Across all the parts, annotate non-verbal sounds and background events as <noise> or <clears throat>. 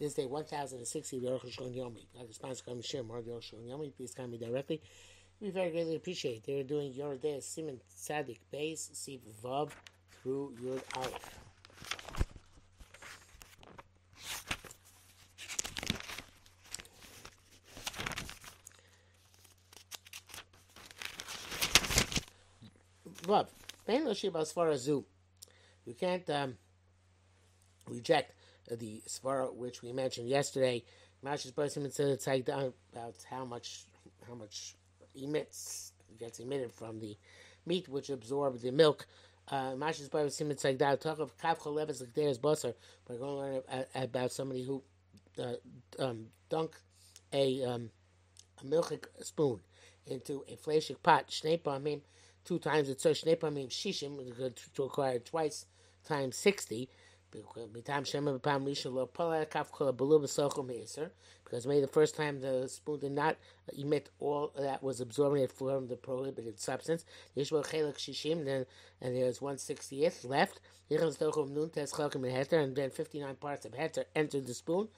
This day 1060 of come share more of Yomi. Please directly. We very greatly appreciate. They're doing your day Simon Sadik Base, Sif Vav through Yud Aleph. Vav. Ben as far as. You can't um, reject the svara which we mentioned yesterday. Mash's person said it's like about how much how much emits gets emitted from the meat which absorbs the milk. Uh, Mash's person it's like that. Talk of kav choleves like there's busser. We're going to learn about somebody who uh, um, dunk a um, a milchik spoon into a fleshik pot. Shnei pamim two times it's so shnei pamim shishim to acquire twice times sixty. Because maybe the first time the spoon did not emit all that was absorbing it from the prohibited substance. Then and there's 160th left. And then 59 parts of heter entered the spoon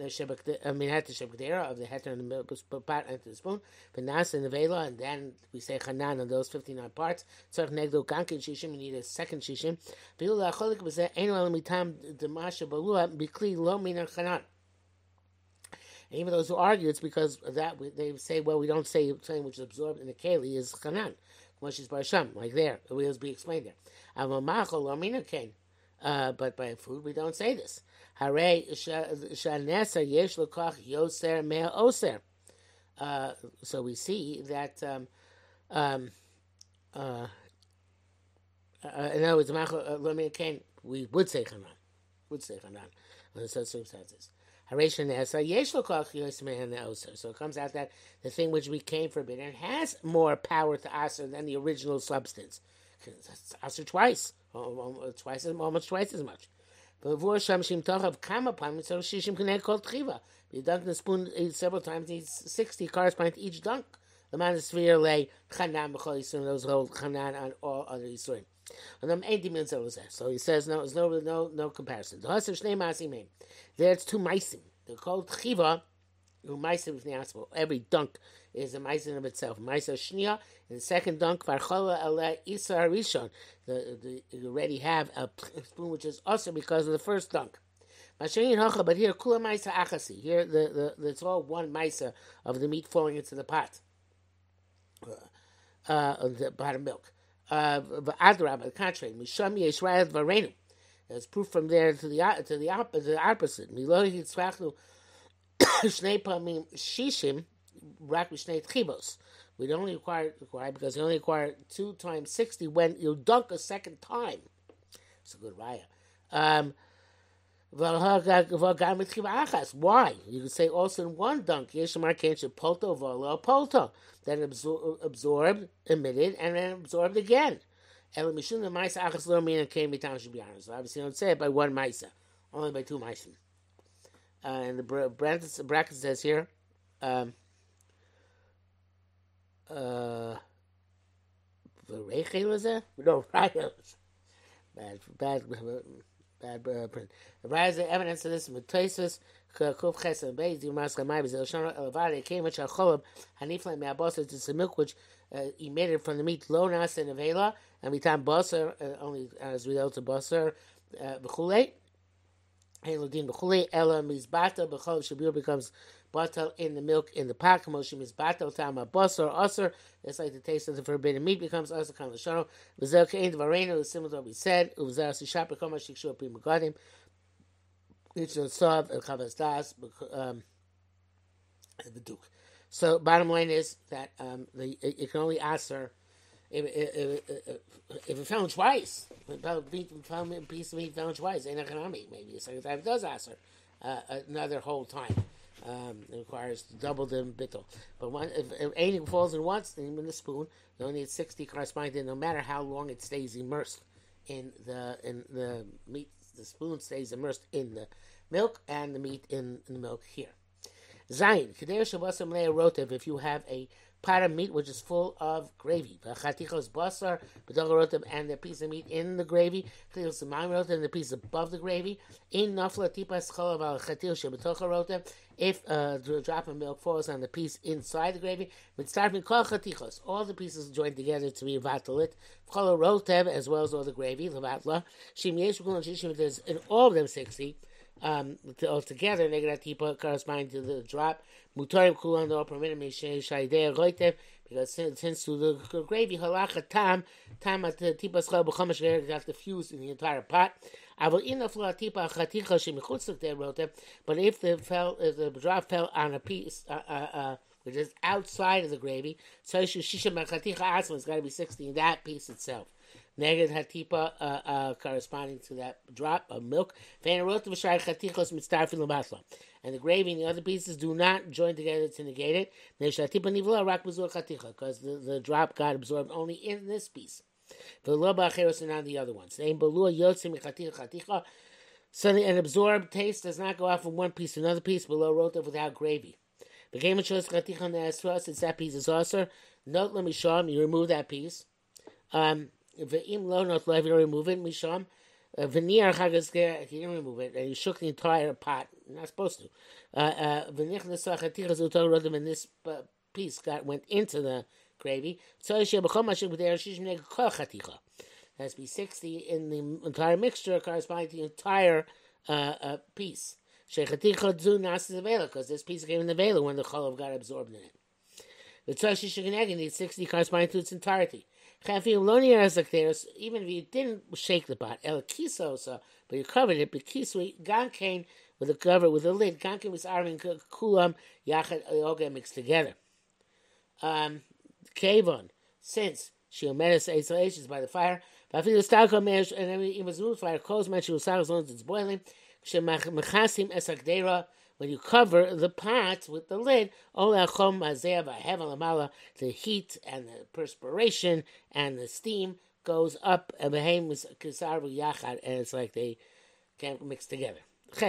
the I mean, had the shebekdera of the heter and the pot into the spoon, but nas and the vela, and then we say chanan on those fifty nine parts. Tzarich negdo gankin shishim. You need a second shishim. Balua bikli lo chanan. And even those who argue it's because that they say, well, we don't say something which is absorbed in the keli is chanan. Moshe's barasham, like there, it will be explained there. Uh, but by food, we don't say this. Hare yesh lekach yoser mea oser. Uh, so we see that um, um, uh, uh, in other words, uh, we would say chanan, would say chanan under such circumstances. So it comes out that the thing which became forbidden has more power to aser than the original substance. Aser twice twice almost twice as much. Before Shamshim Tochav Kama Pam, so Shishim Knei Kol Tchiva. You dunk the spoon several times, needs 60 corresponding to each dunk. The man is sphere lay Chanan B'chol Yisurim, those hold Chanan on all other Yisurim. And them 80 minutes over there. So he says, no, there's no, no, no comparison. The There it's two Maisim. They're called Tchiva, Every dunk is a meisin of itself. Meisa shnia, and the second dunk, varchola ala isa harishon. You already have a spoon which is also because of the first dunk. But here, kula maisa achasi. Here, the, the, it's all one maisa of the meat falling into the pot, uh, uh, the pot of milk. Uh, Adrab, the contrary, misham yeshrael varenu. There's proof from there to the to the, opposite. the opposite. <coughs> Shnei pamim shishim rak shnei tchibos. We only require, require because we only require two times sixty when you dunk a second time. It's a good raya. Um, why? You could say also in one dunk, Yeshamar Kensha Polto Volo Polto, then absor- absorbed, emitted, and then absorbed again. Elamishun the Maisa Achas Lomina came Mitan Shibianas. So obviously, don't say it by one Maisa, only by two Maisa. Uh, and the bracket, bracket says here, um, uh, was there? <laughs> No, Rachel. Bad, bad, bad uh, print. The rise of evidence of this Metosis, Kuf Ches and Beis, Dimas Kamai, Bezel Shana, Elevade, came with Shacholab, Hanifla, Meabosa, to some milk which uh, emitted from the meat, Lonas and Avela, and Mitam Boser, uh, only as a result of Boser, uh, Bechule. Elodin Bechule, Ela Mizbata, Bechol Shabir becomes batal in the milk in the pot. Kamoshim is batal tama basar asar. It's like the taste of the forbidden meat becomes asar kan l'shano. V'zel kein dvarenu is similar to what we said. Uv'zel sishap bekoma shikshu pri magadim. It's a sav el chavas das um the duke. So bottom line is that um, the, it can only answer if, it found twice. Found a piece of meat found twice, in economy maybe a second time does answer uh, another whole time. Um, it requires double the bittel. But one, if, if falls in once, then in the spoon, you only need sixty corresponding. No matter how long it stays immersed in the in the meat, the spoon stays immersed in the milk, and the meat in, in the milk here. Zayin, Kadesh Shabbasim Rotev, if you have a pot of meat which is full of gravy. Chatichos basar, rotem, and the piece of meat in the gravy. Chatichos rotem, and the piece above the gravy. In nafla tipas cholav al chatil rotem. If uh, a drop of milk falls on the piece inside the gravy, starting kol chatichos, all the pieces joined together to be vatalit. Chol rotem, as well as all the gravy, levatla. Shim yesh shishim, there's in all of them sixty um, altogether, negatipa corresponding to the drop. Mutarim kulan no permitted shaydei roitev because since, to the gravy halacha tam tam at the tipa schal b'chamash geir have to fuse in the entire pot. Tipa but if the fell if the drop fell on a piece. Uh, uh, uh, which is outside of the gravy, so has got to be sixty in that piece itself. Neged hatipa uh, uh, corresponding to that drop of milk. And the gravy and the other pieces do not join together to negate it. Because the, the drop got absorbed only in this piece. And not the other ones. So an absorbed taste does not go out from one piece to another piece below rotav without gravy. The game of choice since that piece is also note let me show him you remove that piece. Um, Ve'im lo not if you remove it, misham, uh, veneer chagasker, he didn't remove it, and he shook the entire pot. Not supposed to. Venich nesachaticha zuto rodim, and this uh, piece got went into the gravy. So yeshia b'chom mashik b'der shishim neg kol chaticha. Has to be sixty in the entire mixture, corresponding to the entire uh, uh, piece. Shechaticha zu nasis avela, because this piece came in the vela when the cholav got absorbed in it. The tzashi shegeneg needs sixty, corresponding to its entirety even if you didn't shake the pot, el kisosa, but you covered it, but kisui gankain with a cover with a lid, gankain was armin kulam yachat yoga mixed together. Um, kavon, since she omedes isolations by the fire, but the stalko mesh and it was fire, calls man she was as long as it's boiling. She mechasim esakdera when you cover the pot with the lid, the heat and the perspiration and the steam goes up, and it's like they can't mix together. So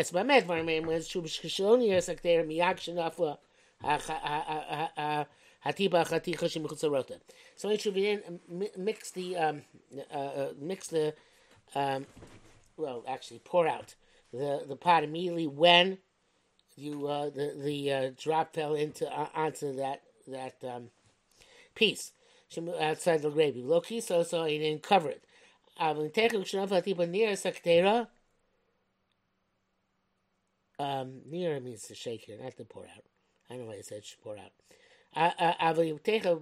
what should then mix the um, uh, uh, mix the um, well actually pour out the the pot immediately when you uh, the the uh, drop fell into uh, onto that that um, piece outside the gravy. Loki so so he didn't cover it. Um, near means to shake here, not to pour out. I don't know why it said pour out.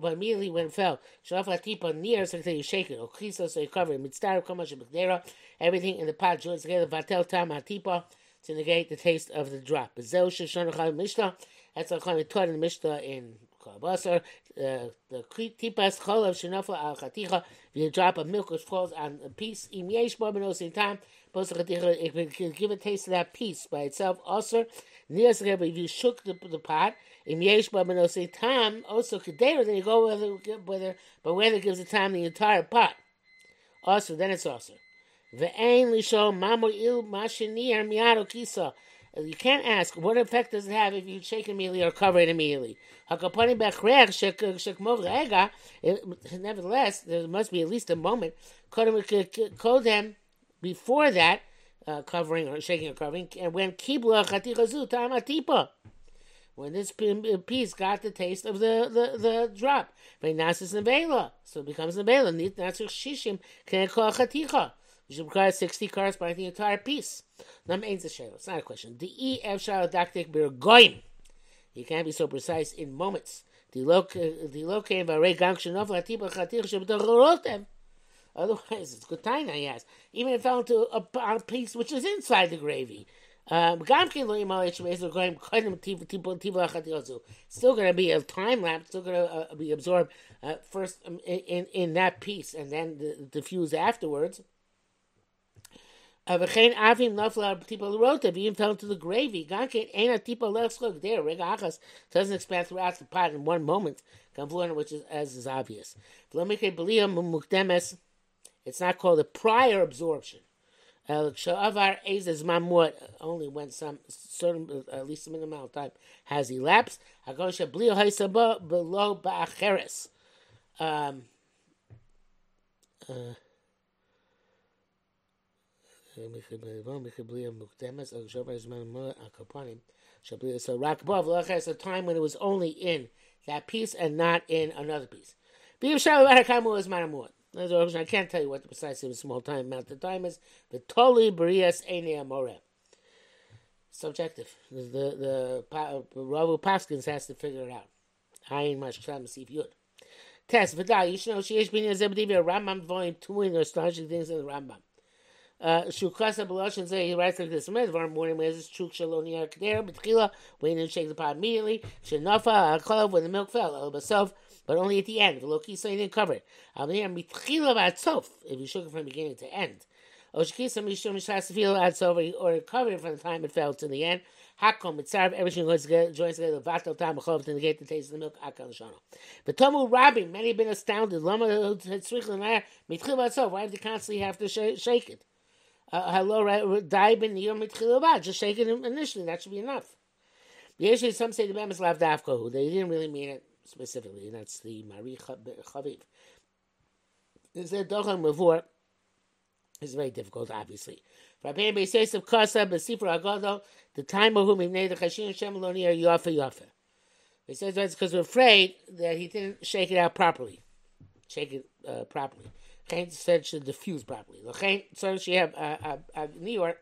but immediately when it fell, tipa near so you shake it. Okiso so you cover it. Mitzvah kamash Everything in the pot joins together. Vatel tam hatipa to negate the taste of the drop. That's kind of taught in the Mishnah in Kalabasar. Uh, the tipas cholav shenafla al chaticha. The drop of milk which falls on a piece. Im yesh bo in time. It can give a taste of that piece by itself. Also, if you shook the, the pot, im yesh bo in time. Also, kedera. Then you go whether whether but whether gives the time the entire pot. Also, then it's also. You can't ask what effect does it have if you shake immediately or cover it immediately. Nevertheless, there must be at least a moment. Kodem before that, uh, covering or shaking or covering, and when kibla chatichazu tamatipa. When this piece got the taste of the, the, the drop. So it becomes nevela. Nit natsuk shishim can call. You require 60 cards by the entire piece. It's not a question. The E F Dactic Birgoim. You can't be so precise in moments. Otherwise, it's good time, I ask. Even if it fell into a, a piece which is inside the gravy. Um, still going to be a time lapse, still going to uh, be absorbed uh, first um, in, in that piece and then diffused afterwards. Avachin avim nafla people wrote it, even fell into the gravy. Gankin ain't a tipo look there. Rega achas doesn't expand throughout the pot in one moment. Confluent, which is as is obvious. It's not called a prior absorption. Sha'avar Ezes Mamut only when some certain, at least a minimum amount of time has elapsed. Hagosha Blio Haisaba below Ba'acheres. Um, uh, so Rakbov is a time when it was only in that piece and not in another piece. I can't tell you what the precise small time amount of time is. The totally barias ene more. Subjective. The the, the Ravu Paskins has to figure it out. I Ayin Mashkam Sif Yud. Test Vidal. You should know she is being a Zebedivi Rambam volume two in the astonishing things in the Rambam. Shukasa Beloshin say he writes like this: Medvar morning when it's Chuk Shaloni Akder B'Tchila waiting to shake the pot immediately. Shenofa Akolav when the milk fell. El Basov but only at the end. Loki so he didn't cover it. If you shook it from beginning to end. Or cover it from the time it fell to the end. Hakom mitzarv everything goes together, joins together. Vatal tam achov to negate the taste of the milk. Akal shano. But Tomu Rabbi, many have been astounded. Lama tzrichel and mitchil. Why do they constantly have to shake it? Uh, hello, daib in your mitchil Just shake it initially. That should be enough. Usually, some say the Bam is lav dafko. They didn't really mean it specifically, and that's the Mari Chaviv. Is there Dochon Mavur? It's very difficult, obviously. Rabbein Beises of Kasa, Besifra Agodo, the time of whom he made the Chashin Shemaloni are Yafa Yafa. He says that's because we're afraid that he didn't shake it out properly. Shake it uh, properly. Can't said should diffuse properly. So she have a a New York.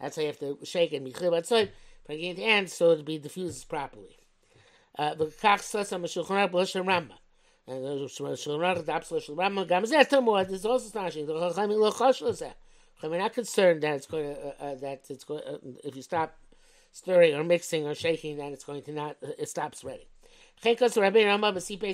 That's how you have to shake it. Michil But Bring the end, so it be diffused properly. Uh, V'kach sasa m'shulchan aruch b'loshem Rambam. And the Shulchan Aruch, the absolute Shulchan Rambam, gam zeh tamor. This also astonishing. The Chachamim lo chosh lo zeh. Chachamim not concerned that it's going to uh, uh, that it's going uh, if you stop stirring or mixing or shaking, then it's going to not uh, it stops spreading. Chenkos Rabbi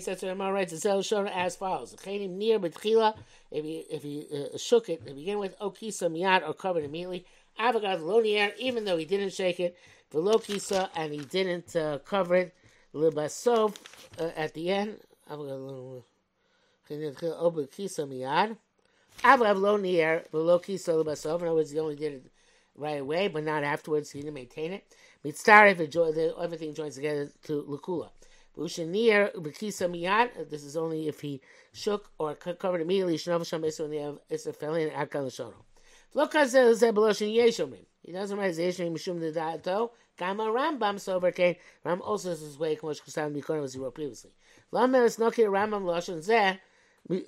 says to Rambam writes the shown as follows: Chenim near b'tchila, if he if he uh, shook it, to begin with okisa miyad or covered immediately. Avogad lonier, even though he didn't shake it, velokisa and he didn't uh, cover it. Libasov uh, at the end. Kisa miyad. Avav lo nier below kisa libasov. In other words, he only did it right away, but not afterwards. He didn't maintain it. Mitzar if everything joins together to lukula. Ushanir b'kisa miyad. This is only if he shook or covered immediately. Shnav sham esu ne'av esu felin akal shono. Yeshomim. He doesn't write Zeshim Mishum Nidato. Gama Rambam Sober. Ram also says his way Kmosh Kusan Mikon as he wrote previously. Lama is Rambam Lashon Zeh.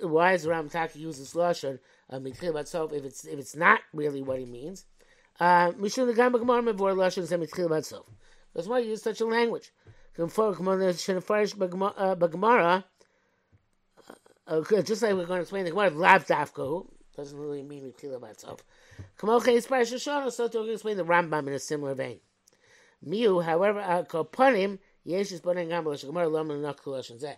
Why is Ram Taki use this Lashon? Mitchil Batzov if it's if it's not really what he means. Uh, Mishum Gama Gemara Mevor Lashon Zeh Mitchil. Because why you use such a language? Uh, uh, just like we're going to explain the Gemara, Lav Dafko doesn't really mean Parsha Shana, so to explain the Rambam in a similar vein. However, Zeh.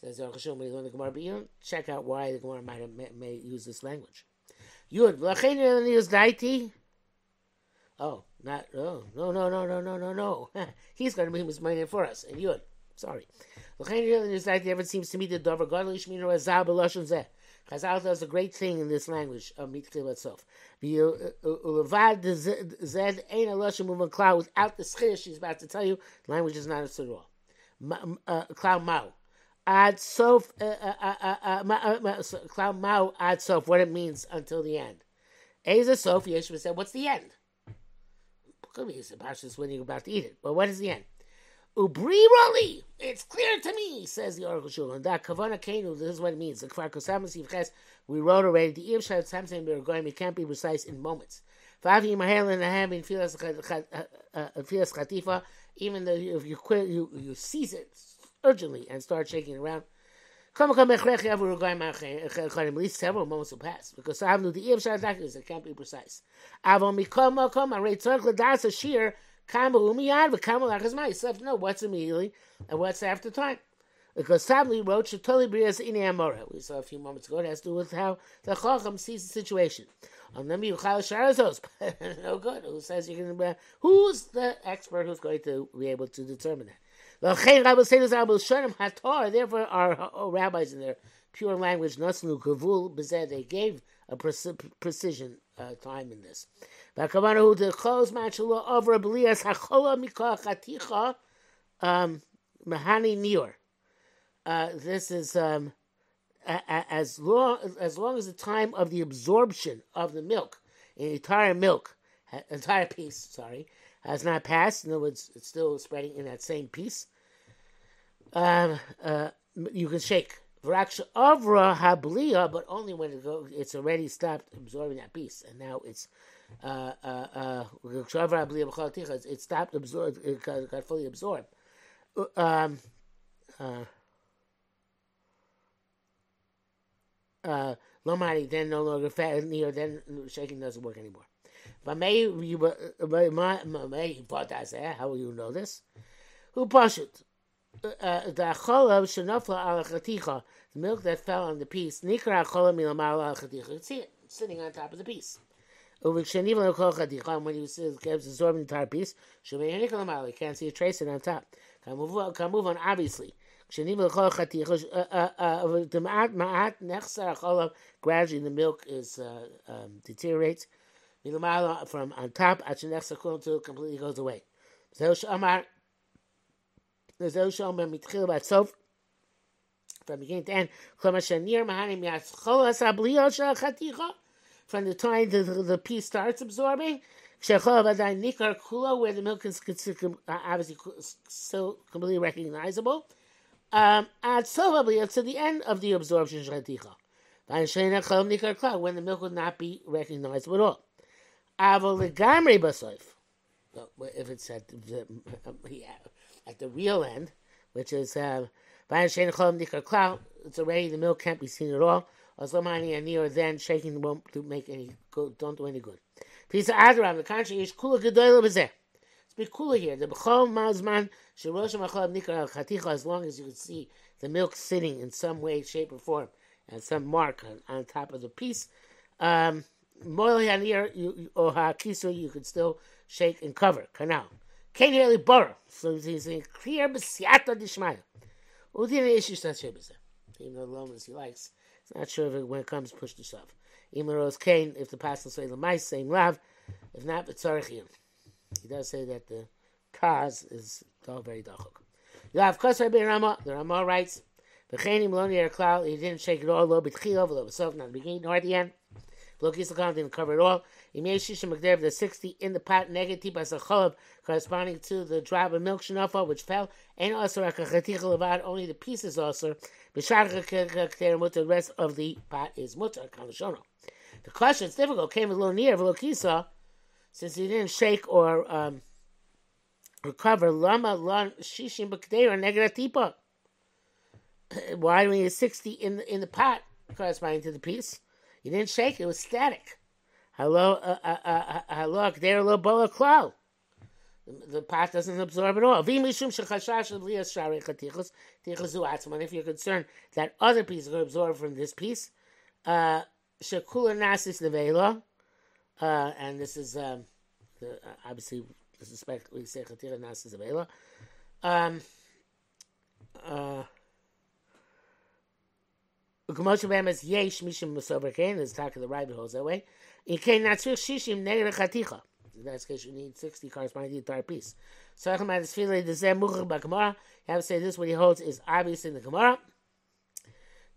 Says Aruch Hashem, when you learn the Gemara, but you don't check out why the Gemara might have, may, may use this language. Yud, Lachain use Daiti. Oh, not, oh, no, no, no, no, no, no, no. <laughs> He's going to be Mizmainin for us. And Yud, sorry. Lachain use Daiti, ever seems to me the Dover Godly Shmino Azab Eloshon Zeh. Chazal does a great thing in this language of Mitchil itself. Ulevad zed ein aloshim uvan without the schir she's about to tell you. The language is not a surah. Cloud mau. Ad sof cloud mau ad sof. What it means until the end. Eza sof Yeshua said, "What's the end?" Could be it's when you're about to eat it. But what is the end? Ubri Roli, it's clear to me, says the Oracle Shul. And that Kavana Kenu, this is what it means. The Kfar Kosamas Yivches, we wrote already, the Irshad Samson Birgoyim, it can't be precise in moments. Favi Mahel and Aham in Filas Khatifa, uh, uh, uh, even though if you you, you seize it urgently and start shaking around. At least several moments will pass because it can't be precise. Come, I have to know what's immediately and what's after time. Because Sabli wrote Shatoli Brias in Amora. We saw a few moments ago. It has to do with how the Chacham sees the situation. <laughs> No good. Who says you can? Who's the expert who's going to be able to determine that? Therefore, our rabbis in their pure language, Nasnu Kavul they gave a precision uh, time in this. Um. Uh, this is um, as long as long as the time of the absorption of the milk, an entire milk, entire piece, sorry, has not passed. In other words, it's still spreading in that same piece. Um, uh, you can shake. Avra hablia, but only when it it's already stopped absorbing that piece, and now it's uh, uh, uh, it stopped absorbed, it got, got fully absorbed. Uh, um, uh, uh, Lomari then no longer fat near then shaking doesn't work anymore. But may you may how will you know this? Who pashut? The the milk that fell on the piece. Nikra. You see it sitting on top of the piece. When you see it absorbing the entire piece, you can't see a trace it on top. Can move, uh, can move on obviously. Uh, uh, gradually, the milk is uh, um, deteriorates from on top until it completely goes away. From beginning to end, from the time the, the, piece starts absorbing, where the milk is obviously still completely recognizable, um, to the end of the absorption. When the milk would not be recognized at all. If it's at the, yeah, at the real end, which is uh, it's already the milk can't be seen at all. Oslamani and Neo then shaking won't do make any good, don't do any good. Piece of the contrary is kula gedoyla b'zeh. It's be cooler here. The b'chol mazman sherosh machal nikar chaticha. As long as you can see the milk sitting in some way, shape, or form, and some mark on, on top of the piece. Um, Moil hanir or hakisu, you can still shake and cover. Canal. Really borrow. So he's saying clear b'siata dishmaya. Udin issues that shebizah. Even though the loneliness he likes, he's not sure if it, when it comes push to shove. Imaros Kane, if the pastor say the mice, same lav. If not, b'tzarechiyim. He does say that the cause is very dachuk. Yav Kosar ben Rama, the Rama writes, V'chenim lo nir er klal, he didn't shake it all, lo b'tchil, lo b'sof, not the beginning nor the end. Lokis Lakam didn't cover it all. Imei Shishim Magdev, the 60 in the pot, negative as a corresponding to the drop of milk shenofa, which fell, and also only the pieces also. The rest of the pot is mutter, kalashono. The question is difficult, came a little near, V'lokisa, since he didn't shake or um, recover, lama lan shishim b'kdeira negatipa. <clears throat> Why when he's sixty in the, in the pot corresponding to the piece, you didn't shake; it was static. Hello, uh, uh, uh, hello, there, lo bola. The pot doesn't absorb at all. If you're concerned that other pieces are absorbed from this piece, uh, uh, and this is um, the, uh, obviously this is especially say nasis avela. Um, uh, Bam is yesh mishim masover kain. This talk of the Rabbi holds that way. In kain natzir shishim neged chaticha. In that case, you need sixty corresponding to the entire piece. So I come out this feeling the zem muchach b'gemara. You have to say this. What he holds is obvious in the Gemara.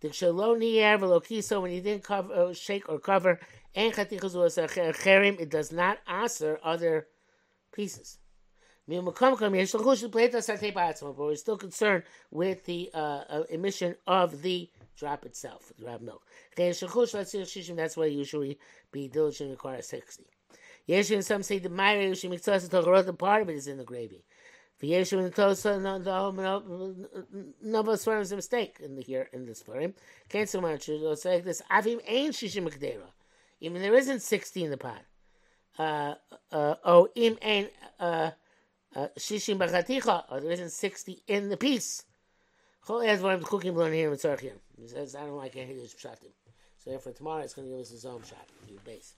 The shalom niyer v'lokiso when he didn't cover, uh, shake or cover it does not answer other pieces. But we're still concerned with the uh, uh, emission of the drop itself, the drop milk. That's why usually be diligent require 60. Yeshu and some say the Myra Yeshu Miktsas the part of it is in the gravy. For Yeshu and Tosa, no of us is a mistake in the here in this for him. Can't so much. Say this. Avim ain't Shishim Mikdera. Even there isn't 60 in the pot. Uh, uh, oh, im ein uh, uh, shishim b'chaticha, or there isn't 60 in the piece. Chol the cooking blown here in Tzarchim. He says, I don't like any of these pshatim. So therefore tomorrow it's going to give us his own shot, new base.